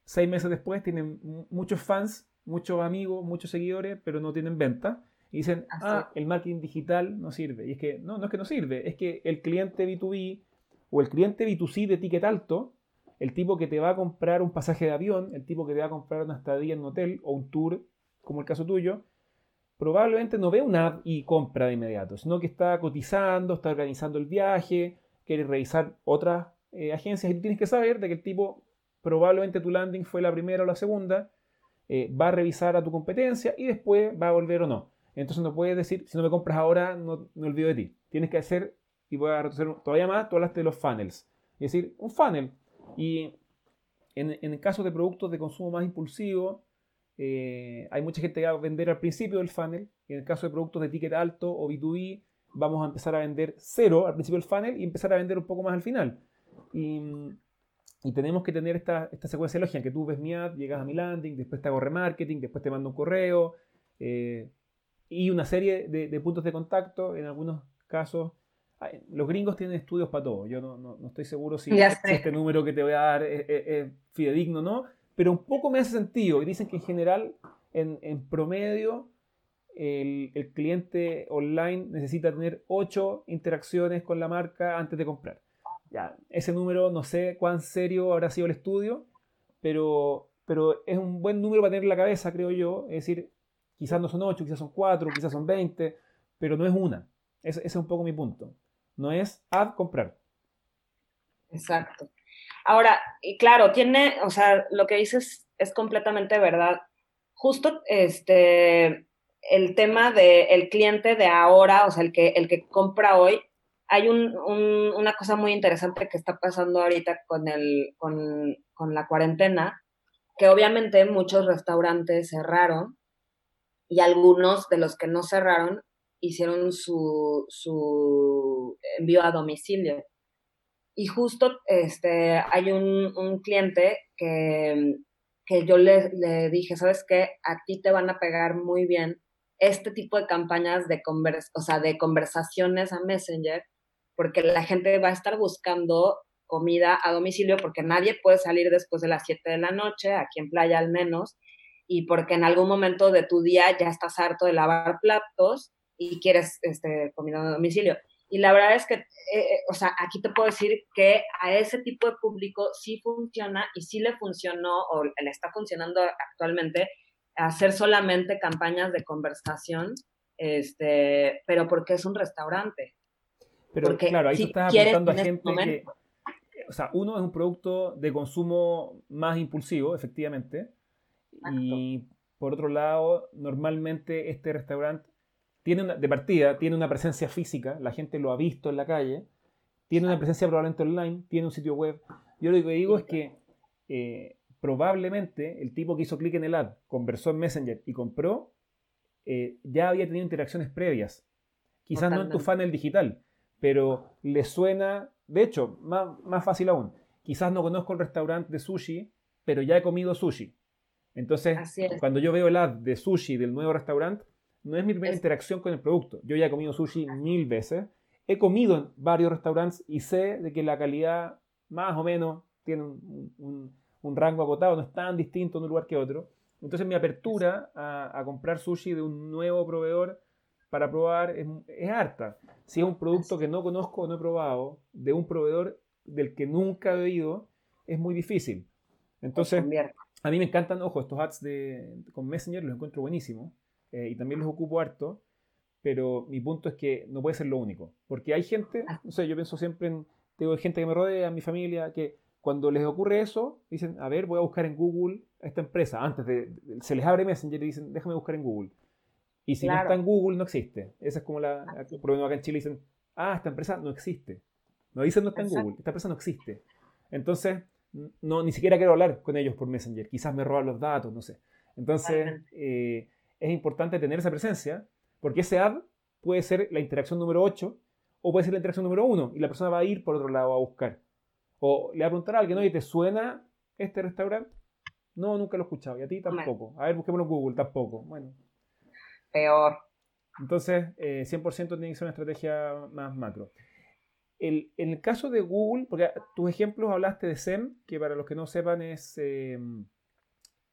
Speaker 1: Seis meses después tienen muchos fans, muchos amigos, muchos seguidores, pero no tienen venta y dicen, Así. ah, el marketing digital no sirve. Y es que no, no es que no sirve, es que el cliente B2B o el cliente B2C de ticket alto, el tipo que te va a comprar un pasaje de avión, el tipo que te va a comprar una estadía en un hotel o un tour, como el caso tuyo, probablemente no ve una ad y compra de inmediato, sino que está cotizando, está organizando el viaje, quiere revisar otras eh, agencias y tú tienes que saber de que el tipo, probablemente tu landing fue la primera o la segunda, eh, va a revisar a tu competencia y después va a volver o no. Entonces no puedes decir, si no me compras ahora, no me olvido de ti. Tienes que hacer, y voy a retroceder todavía más, tú hablaste de los funnels. Es decir, un funnel. Y en, en casos de productos de consumo más impulsivo, eh, hay mucha gente que va a vender al principio del funnel. En el caso de productos de ticket alto o B2B, vamos a empezar a vender cero al principio del funnel y empezar a vender un poco más al final. Y, tenemos que tener esta, esta secuencia lógica, que tú ves mi ad, llegas a mi landing, después te hago remarketing, después te mando un correo eh, y una serie de, puntos de contacto. En algunos casos, los gringos tienen estudios para todo. Yo no, estoy seguro si, este número que te voy a dar es, es fidedigno o no, pero un poco me hace sentido. Y dicen que en general, en, promedio, el, cliente online necesita tener 8 interacciones con la marca antes de comprar. Ya, ese número no sé cuán serio habrá sido el estudio, pero, pero es un buen número para tener en la cabeza, creo yo. Es decir, quizás no son 8, quizás son 4, quizás son 20, pero no es una. Ese, es un poco mi punto. No es ad comprar.
Speaker 2: Exacto. Ahora, y claro, tiene, o sea, lo que dices es completamente verdad. Justo este, el tema del cliente de ahora, o sea, el que, el que compra hoy, hay una cosa muy interesante que está pasando ahorita con, el, con, con la cuarentena, que obviamente muchos restaurantes cerraron y algunos de los que no cerraron hicieron su, su envío a domicilio. Y justo este, hay un, cliente que, que yo le, le, dije, ¿sabes qué? A ti te van a pegar muy bien este tipo de campañas de, convers o sea, de conversaciones a Messenger, porque la gente va a estar buscando comida a domicilio porque nadie puede salir después de las 7 de la noche, aquí en playa al menos, y porque en algún momento de tu día ya estás harto de lavar platos y quieres este, comida a domicilio. Y la verdad es que, eh, eh, o sea, aquí te puedo decir que a ese tipo de público sí funciona y sí le funcionó o le está funcionando actualmente hacer solamente campañas de conversación, este, pero porque es un restaurante.
Speaker 1: Pero porque claro, ahí tú estás apuntando a gente que, o sea, uno es un producto de consumo más impulsivo, efectivamente, y por otro lado, normalmente este restaurante tiene una, de partida, tiene una presencia física, la gente lo ha visto en la calle, tiene una presencia probablemente online, tiene un sitio web. Yo lo que digo es que eh, probablemente el tipo que hizo clic en el ad, conversó en Messenger y compró, eh, ya había tenido interacciones previas. Quizás no en tu funnel digital, pero le suena, de hecho, más, más fácil aún, quizás no conozco el restaurante de sushi, pero ya he comido sushi. Entonces, cuando yo veo el ad de sushi del nuevo restaurante, no es mi primera interacción con el producto. Yo ya he comido sushi mil veces. He comido en varios restaurantes y sé de que la calidad más o menos tiene un, rango agotado, no es tan distinto en un lugar que otro. Entonces mi apertura a, comprar sushi de un nuevo proveedor para probar es, es, harta. Si es un producto que no conozco o no he probado, de un proveedor del que nunca he oído, es muy difícil. Entonces, a mí me encantan, ojo, estos ads de, con Messenger los encuentro buenísimos. Eh, y también los ocupo harto, pero mi punto es que no puede ser lo único, porque hay gente, no sé, yo pienso siempre en, tengo gente que me rodea, mi familia, que cuando les ocurre eso, dicen, a ver, voy a buscar en Google a esta empresa, antes de, se les abre Messenger y dicen, déjame buscar en Google. Y si no está en Google, no existe. Esa es como la, el problema acá en Chile, dicen, ah, esta empresa no existe. No dicen no está en Google, esta empresa no existe. Entonces, no, ni siquiera quiero hablar con ellos por Messenger, quizás me roban los datos, no sé. Entonces, eh, es importante tener esa presencia, porque ese ad puede ser la interacción número 8 o puede ser la interacción número 1 y la persona va a ir por otro lado a buscar. O le va a preguntar a alguien, oye, ¿te suena este restaurante? No, nunca lo he escuchado. Y a ti tampoco. A ver, busquémoslo en Google, tampoco. Bueno.
Speaker 2: Peor.
Speaker 1: Entonces, 100% eh, tiene que ser una estrategia más macro. El, en el caso de Google, porque tus ejemplos hablaste de SEM, que para los que no sepan es, eh,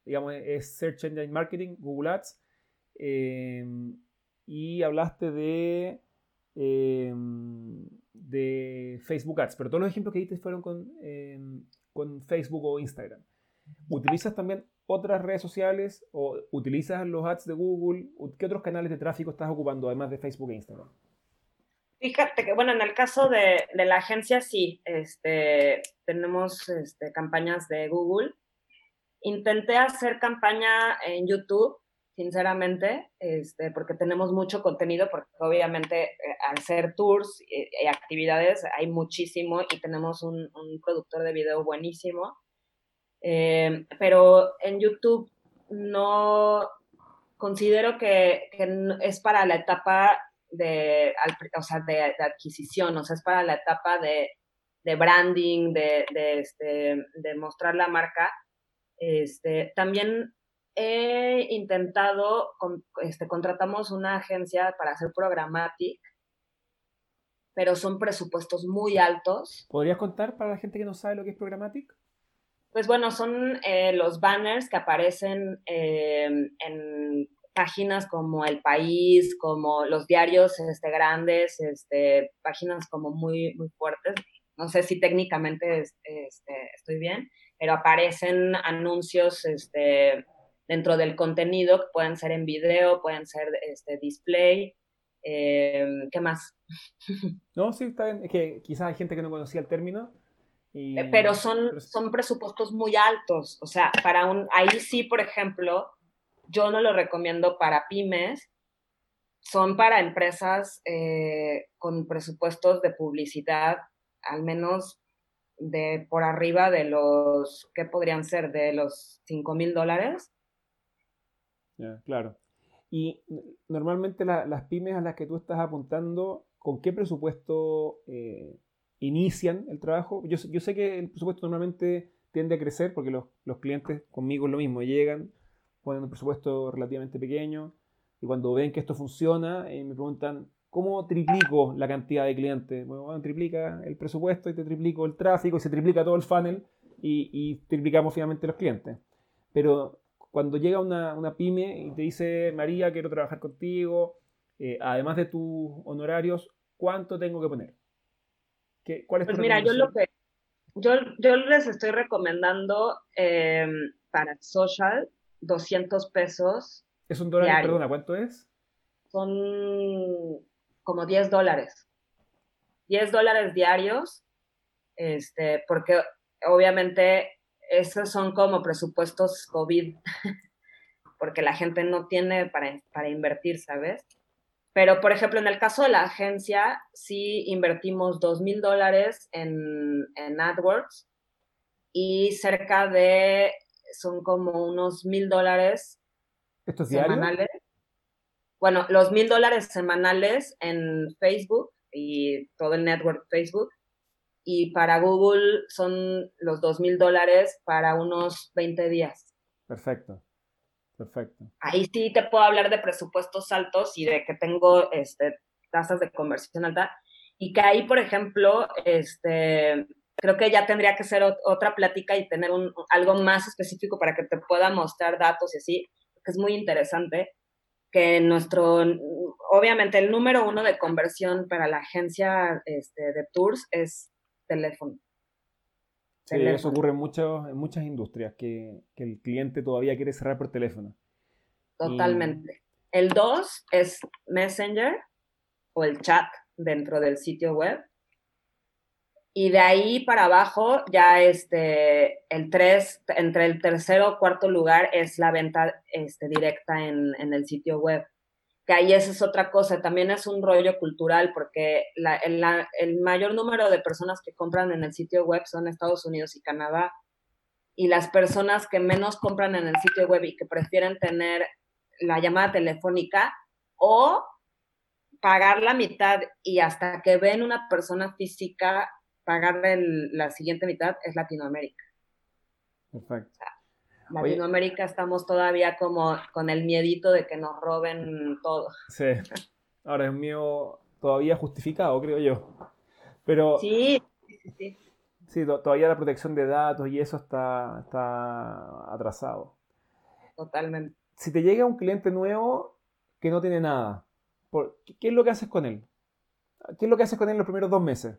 Speaker 1: digamos, es Search Engine Marketing, Google Ads. Em, y hablaste de, em, de Facebook Ads, pero todos los ejemplos que diste fueron con, em, con Facebook o Instagram. ¿Utilizas también otras redes sociales o utilizas los ads de Google? ¿Qué otros canales de tráfico estás ocupando además de Facebook e Instagram?
Speaker 2: Fíjate que, bueno, en el caso de, la agencia sí, este, tenemos este, campañas de Google. Intenté hacer campaña en YouTube, sinceramente, este, porque tenemos mucho contenido, porque obviamente eh, al ser tours y, actividades hay muchísimo y tenemos un, productor de video buenísimo. Eh, pero en YouTube no considero que, que es para la etapa de, o sea, de, adquisición, o sea, es para la etapa de, branding, de, este, de mostrar la marca. Este, también he intentado, este, contratamos una agencia para hacer programmatic, pero son presupuestos muy altos.
Speaker 1: ¿Podrías contar para la gente que no sabe lo que es programmatic?
Speaker 2: Pues bueno, son eh, los banners que aparecen eh, en páginas como El País, como los diarios este, grandes, este, páginas como muy, muy fuertes. No sé si técnicamente este, estoy bien, pero aparecen anuncios este, dentro del contenido que pueden ser en video, pueden ser este, display. Em, ¿Qué más?
Speaker 1: No, sí, está bien. Es que quizás hay gente que no conocía el término.
Speaker 2: Eh, pero son, son presupuestos muy altos. O sea, para un, ahí sí, por ejemplo, yo no lo recomiendo para pymes, son para empresas eh, con presupuestos de publicidad, al menos de por arriba de los, ¿qué podrían ser? De los 5 mil dólares.
Speaker 1: Claro. Y normalmente las pymes a las que tú estás apuntando, ¿con qué presupuesto eh, inician el trabajo? Yo, sé que el presupuesto normalmente tiende a crecer porque los, clientes conmigo es lo mismo, llegan, ponen un presupuesto relativamente pequeño y cuando ven que esto funciona eh, me preguntan, ¿cómo triplico la cantidad de clientes? Bueno, triplica el presupuesto y te triplico el tráfico y se triplica todo el funnel y, triplicamos finalmente los clientes. Pero cuando llega una, una, pyme y te dice, María, quiero trabajar contigo, eh, además de tus honorarios, ¿cuánto tengo que poner?
Speaker 2: ¿Qué, ¿Cuál es pues mira, yo lo que yo, yo les estoy recomendando eh, para social 200 pesos.
Speaker 1: ¿Es un dólar? Perdona, ¿cuánto es?
Speaker 2: Son como 10 dólares. 10 dólares diarios, este, porque obviamente esos son como presupuestos COVID, porque la gente no tiene para, para invertir, ¿sabes? Pero, por ejemplo, en el caso de la agencia, sí invertimos 2 mil dólares en, en AdWords y cerca de son como unos mil dólares semanales. Bueno, los mil dólares semanales en Facebook y todo el network Facebook. Y para Google son los dos mil dólares para unos 20 días.
Speaker 1: Perfecto. Perfecto.
Speaker 2: Ahí sí te puedo hablar de presupuestos altos y de que tengo este, tasas de conversión alta. Y que ahí, por ejemplo, este, creo que ya tendría que ser otra plática y tener un, algo más específico para que te pueda mostrar datos y así, que es muy interesante que nuestro, obviamente el número uno de conversión para la agencia este, de tours es teléfono.
Speaker 1: Sí, eso ocurre mucho, en muchas industrias, que, que, el cliente todavía quiere cerrar por teléfono.
Speaker 2: Totalmente. El dos es Messenger o el chat dentro del sitio web. Y de ahí para abajo, ya este, el 3, entre el tercero o cuarto lugar es la venta este, directa en, en, el sitio web. Que ahí esa es otra cosa, también es un rollo cultural porque la, el mayor número de personas que compran en el sitio web son Estados Unidos y Canadá. Y las personas que menos compran en el sitio web y que prefieren tener la llamada telefónica o pagar la mitad y hasta que ven una persona física pagar la siguiente mitad es Latinoamérica.
Speaker 1: Perfecto.
Speaker 2: Latinoamérica estamos todavía como con el miedito de que nos roben todo.
Speaker 1: Sí. Ahora es mío todavía justificado, creo yo. Pero.
Speaker 2: Sí, sí, sí.
Speaker 1: Sí, todavía la protección de datos y eso está, está atrasado.
Speaker 2: Totalmente.
Speaker 1: Si te llega un cliente nuevo que no tiene nada, ¿qué es lo que haces con él? ¿Qué es lo que haces con él en los primeros dos meses?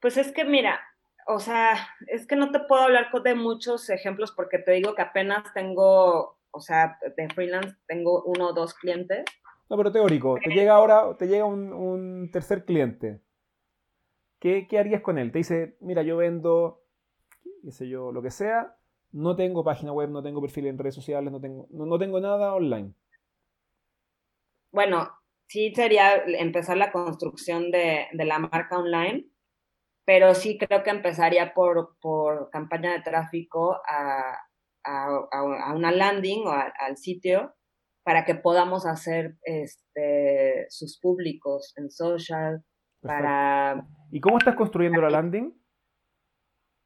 Speaker 2: Pues es que mira, o sea, es que no te puedo hablar de muchos ejemplos porque te digo que apenas tengo, o sea, de freelance tengo uno o dos clientes.
Speaker 1: No, pero teórico, te llega ahora, te llega un, tercer cliente. ¿Qué, ¿Qué, harías con él? Te dice, mira, yo vendo, qué sé yo, lo que sea, no tengo página web, no tengo perfil en redes sociales, no tengo, no, tengo nada online.
Speaker 2: Bueno, sí sería empezar la construcción de, de la marca online pero sí creo que empezaría por, por campaña de tráfico a, a, una landing o al sitio para que podamos hacer este, sus públicos en social. Para...
Speaker 1: ¿Y cómo estás construyendo la landing?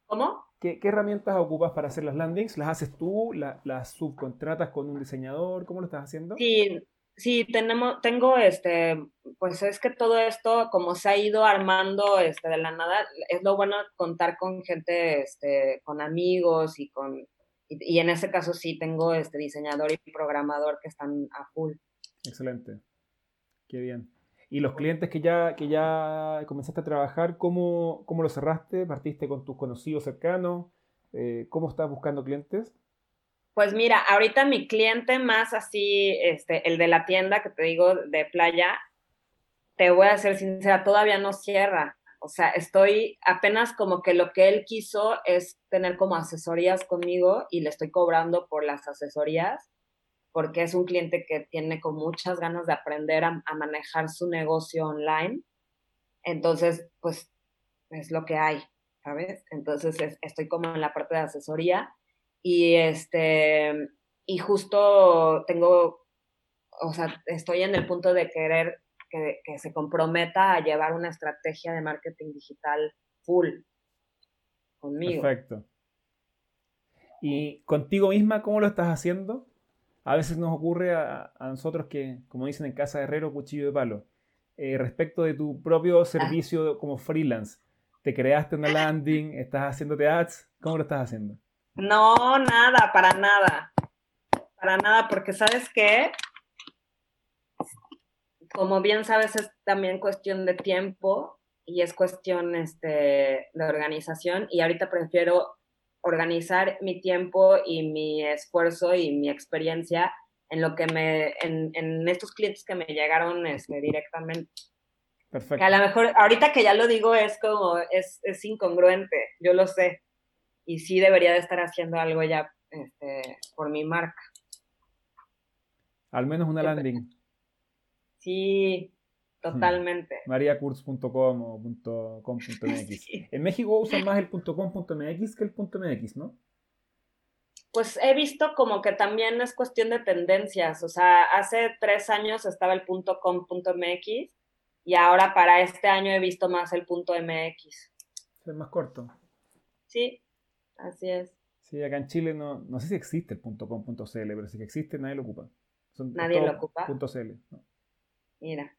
Speaker 2: ¿Cómo?
Speaker 1: ¿Qué, ¿Qué, herramientas ocupas para hacer las landings? ¿Las haces tú? ¿Las subcontratas con un diseñador? ¿Cómo lo estás haciendo?
Speaker 2: Sí, Sí, tenemos, tengo este, pues es que todo esto, como se ha ido armando este, de la nada, es lo bueno contar con gente, este, con amigos y con, y, en ese caso sí tengo este diseñador y programador que están a full.
Speaker 1: Excelente. Qué bien. ¿Y los clientes que ya, que ya comenzaste a trabajar, cómo, cómo lo cerraste? ¿Partiste con tus conocidos cercanos? Eh, ¿Cómo estás buscando clientes?
Speaker 2: Pues mira, ahorita mi cliente más así, este, el de la tienda que te digo de playa, te voy a ser sincera, todavía no cierra. O sea, estoy apenas como que lo que él quiso es tener como asesorías conmigo y le estoy cobrando por las asesorías porque es un cliente que tiene con muchas ganas de aprender a, manejar su negocio online. Entonces, pues es lo que hay, ¿sabes? Entonces estoy como en la parte de asesoría y este, y justo tengo, o sea, estoy en el punto de querer que, se comprometa a llevar una estrategia de marketing digital full conmigo.
Speaker 1: Perfecto. ¿Y contigo misma cómo lo estás haciendo? A veces nos ocurre a, nosotros que, como dicen en casa de herrero, cuchillo de palo. Eh, respecto de tu propio servicio como freelance, ¿te creaste una landing? ¿Estás haciéndote ads? ¿Cómo lo estás haciendo?
Speaker 2: No, nada, para nada. Para nada, porque sabes qué, como bien sabes, es también cuestión de tiempo y es cuestión este, de organización y ahorita prefiero organizar mi tiempo y mi esfuerzo y mi experiencia en lo que me, en, en estos clientes que me llegaron este, directamente. Perfecto. Que a lo mejor, ahorita que ya lo digo, es como, es, es incongruente, yo lo sé, y sí debería de estar haciendo algo ya este, por mi marca.
Speaker 1: Al menos una landing.
Speaker 2: Sí, totalmente.
Speaker 1: mariacurz.com o .com.mx. En México usan más el .com.mx que el .mx, ¿no?
Speaker 2: Pues he visto como que también es cuestión de tendencias. O sea, hace tres años estaba el .com.mx y ahora para este año he visto más el .mx.
Speaker 1: Es más corto.
Speaker 2: Sí, Así es.
Speaker 1: Sí, acá en Chile no, no sé si existe el .com.cl, pero si que existe nadie lo ocupa.
Speaker 2: nadie lo ocupa.
Speaker 1: .cl.
Speaker 2: Mira.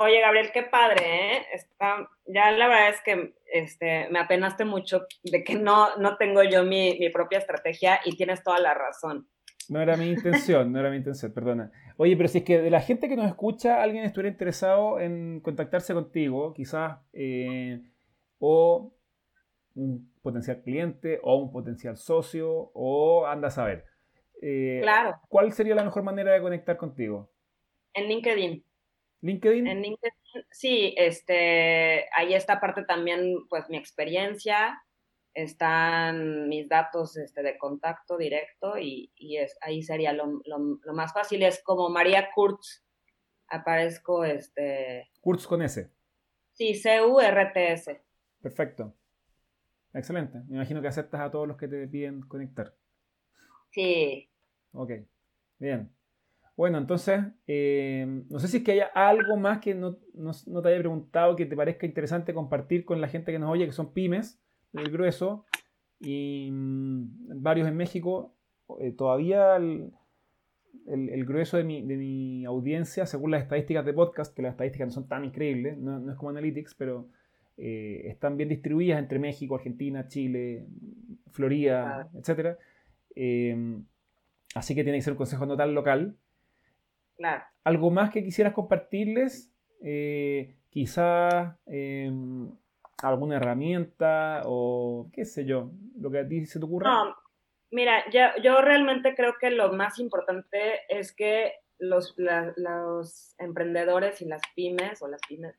Speaker 2: Oye, Gabriel, qué padre, ¿eh? Está, ya la verdad es que este, me apenaste mucho de que no, no tengo yo mi, mi propia estrategia y tienes toda la razón.
Speaker 1: No era mi intención, no era mi intención, perdona. Oye, pero si es que de la gente que nos escucha, alguien estuviera interesado en contactarse contigo, quizás, eh, o un potencial cliente o un potencial socio o anda a saber.
Speaker 2: Eh, claro.
Speaker 1: ¿Cuál sería la mejor manera de conectar contigo?
Speaker 2: En LinkedIn.
Speaker 1: LinkedIn.
Speaker 2: En LinkedIn, sí, este, ahí está parte también, pues, mi experiencia, están mis datos este, de contacto directo y, es, ahí sería lo, más fácil, es como María Kurtz, aparezco, este...
Speaker 1: Kurtz con S.
Speaker 2: Sí, C-U-R-T-S.
Speaker 1: Perfecto. Excelente. Me imagino que aceptas a todos los que te piden conectar.
Speaker 2: Sí.
Speaker 1: Ok. Bien. Bueno, entonces, eh, no sé si es que haya algo más que no, te haya preguntado que te parezca interesante compartir con la gente que nos oye, que son pymes, el grueso, y mm, varios en México. Eh, todavía el, grueso de mi, de mi, audiencia, según las estadísticas de podcast, que las estadísticas no son tan increíbles, no, no es como Analytics, pero eh, están bien distribuidas entre México, Argentina, Chile, Florida, etc. Em, así que tiene que ser un consejo no local. ¿Algo más que quisieras compartirles? Eh, quizás em, alguna herramienta o qué sé yo, lo que a ti se te ocurra?
Speaker 2: No, mira, yo realmente creo que lo más importante es que los, los emprendedores y las pymes o las pymes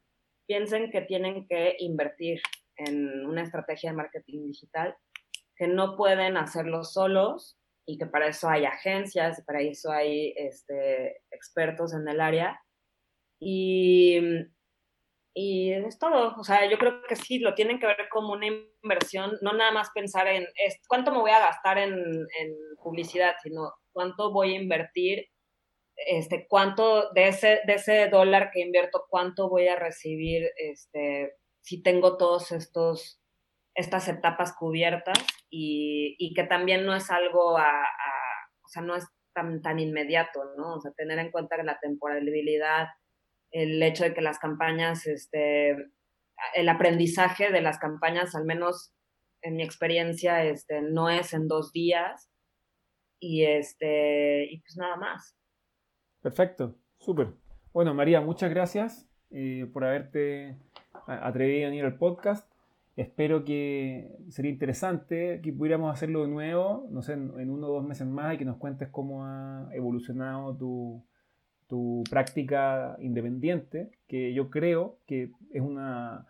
Speaker 2: piensen que tienen que invertir en una estrategia de marketing digital, que no pueden hacerlo solos y que para eso hay agencias, para eso hay este, expertos en el área. Y, y es todo. O sea, yo creo que sí, lo tienen que ver como una inversión, no nada más pensar en cuánto me voy a gastar en, en publicidad, sino cuánto voy a invertir este, cuánto de ese, de ese dólar que invierto, cuánto voy a recibir este, si tengo todos estos estas etapas cubiertas y, y que también no es algo a, o sea, no es tan, tan inmediato, ¿no? O sea, tener en cuenta que la temporalidad, el hecho de que las campañas, este, el aprendizaje de las campañas, al menos en mi experiencia, este, no es en dos días y, este, y pues nada más.
Speaker 1: Perfecto, súper. Bueno, María, muchas gracias eh, por haberte atrevido a venir al podcast. Espero que sería interesante que pudiéramos hacerlo de nuevo, no sé, en, uno o dos meses más y que nos cuentes cómo ha evolucionado tu, práctica independiente, que yo creo que es una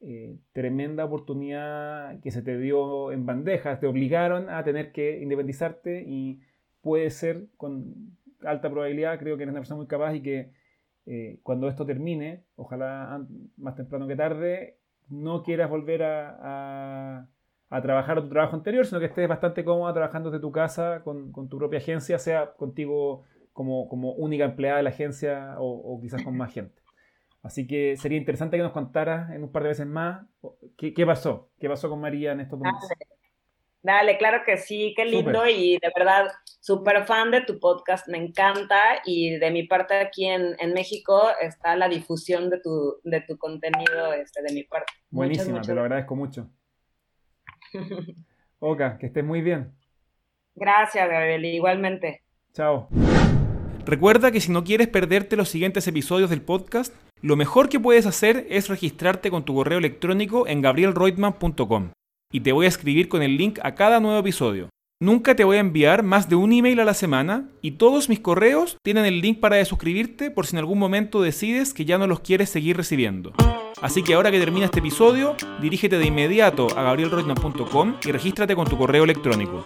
Speaker 1: eh, tremenda oportunidad que se te dio en bandejas, te obligaron a tener que independizarte y puede ser con alta probabilidad, creo que eres una persona muy capaz y que eh, cuando esto termine, ojalá más temprano que tarde, no quieras volver a, a, trabajar a tu trabajo anterior, sino que estés bastante cómoda trabajando desde tu casa con, con tu propia agencia, sea contigo como, como única empleada de la agencia o, quizás con más gente. Así que sería interesante que nos contaras en un par de veces más qué, qué pasó, qué pasó con María en estos meses.
Speaker 2: Dale, claro que sí, qué lindo y de verdad súper fan de tu podcast, me encanta y de mi parte aquí en, México está la difusión de tu, de tu contenido este, de mi parte.
Speaker 1: Buenísima, te lo agradezco mucho. Oka, que estés muy bien.
Speaker 2: Gracias, Gabriel, igualmente.
Speaker 1: Chao. Recuerda que si no quieres perderte los siguientes episodios del podcast, lo mejor que puedes hacer es registrarte con tu correo electrónico en gabrielreutmann.com y te voy a escribir con el link a cada nuevo episodio. Nunca te voy a enviar más de un email a la semana y todos mis correos tienen el link para suscribirte por si en algún momento decides que ya no los quieres seguir recibiendo. Así que ahora que termina este episodio, dirígete de inmediato a gabrielroitman.com y regístrate con tu correo electrónico.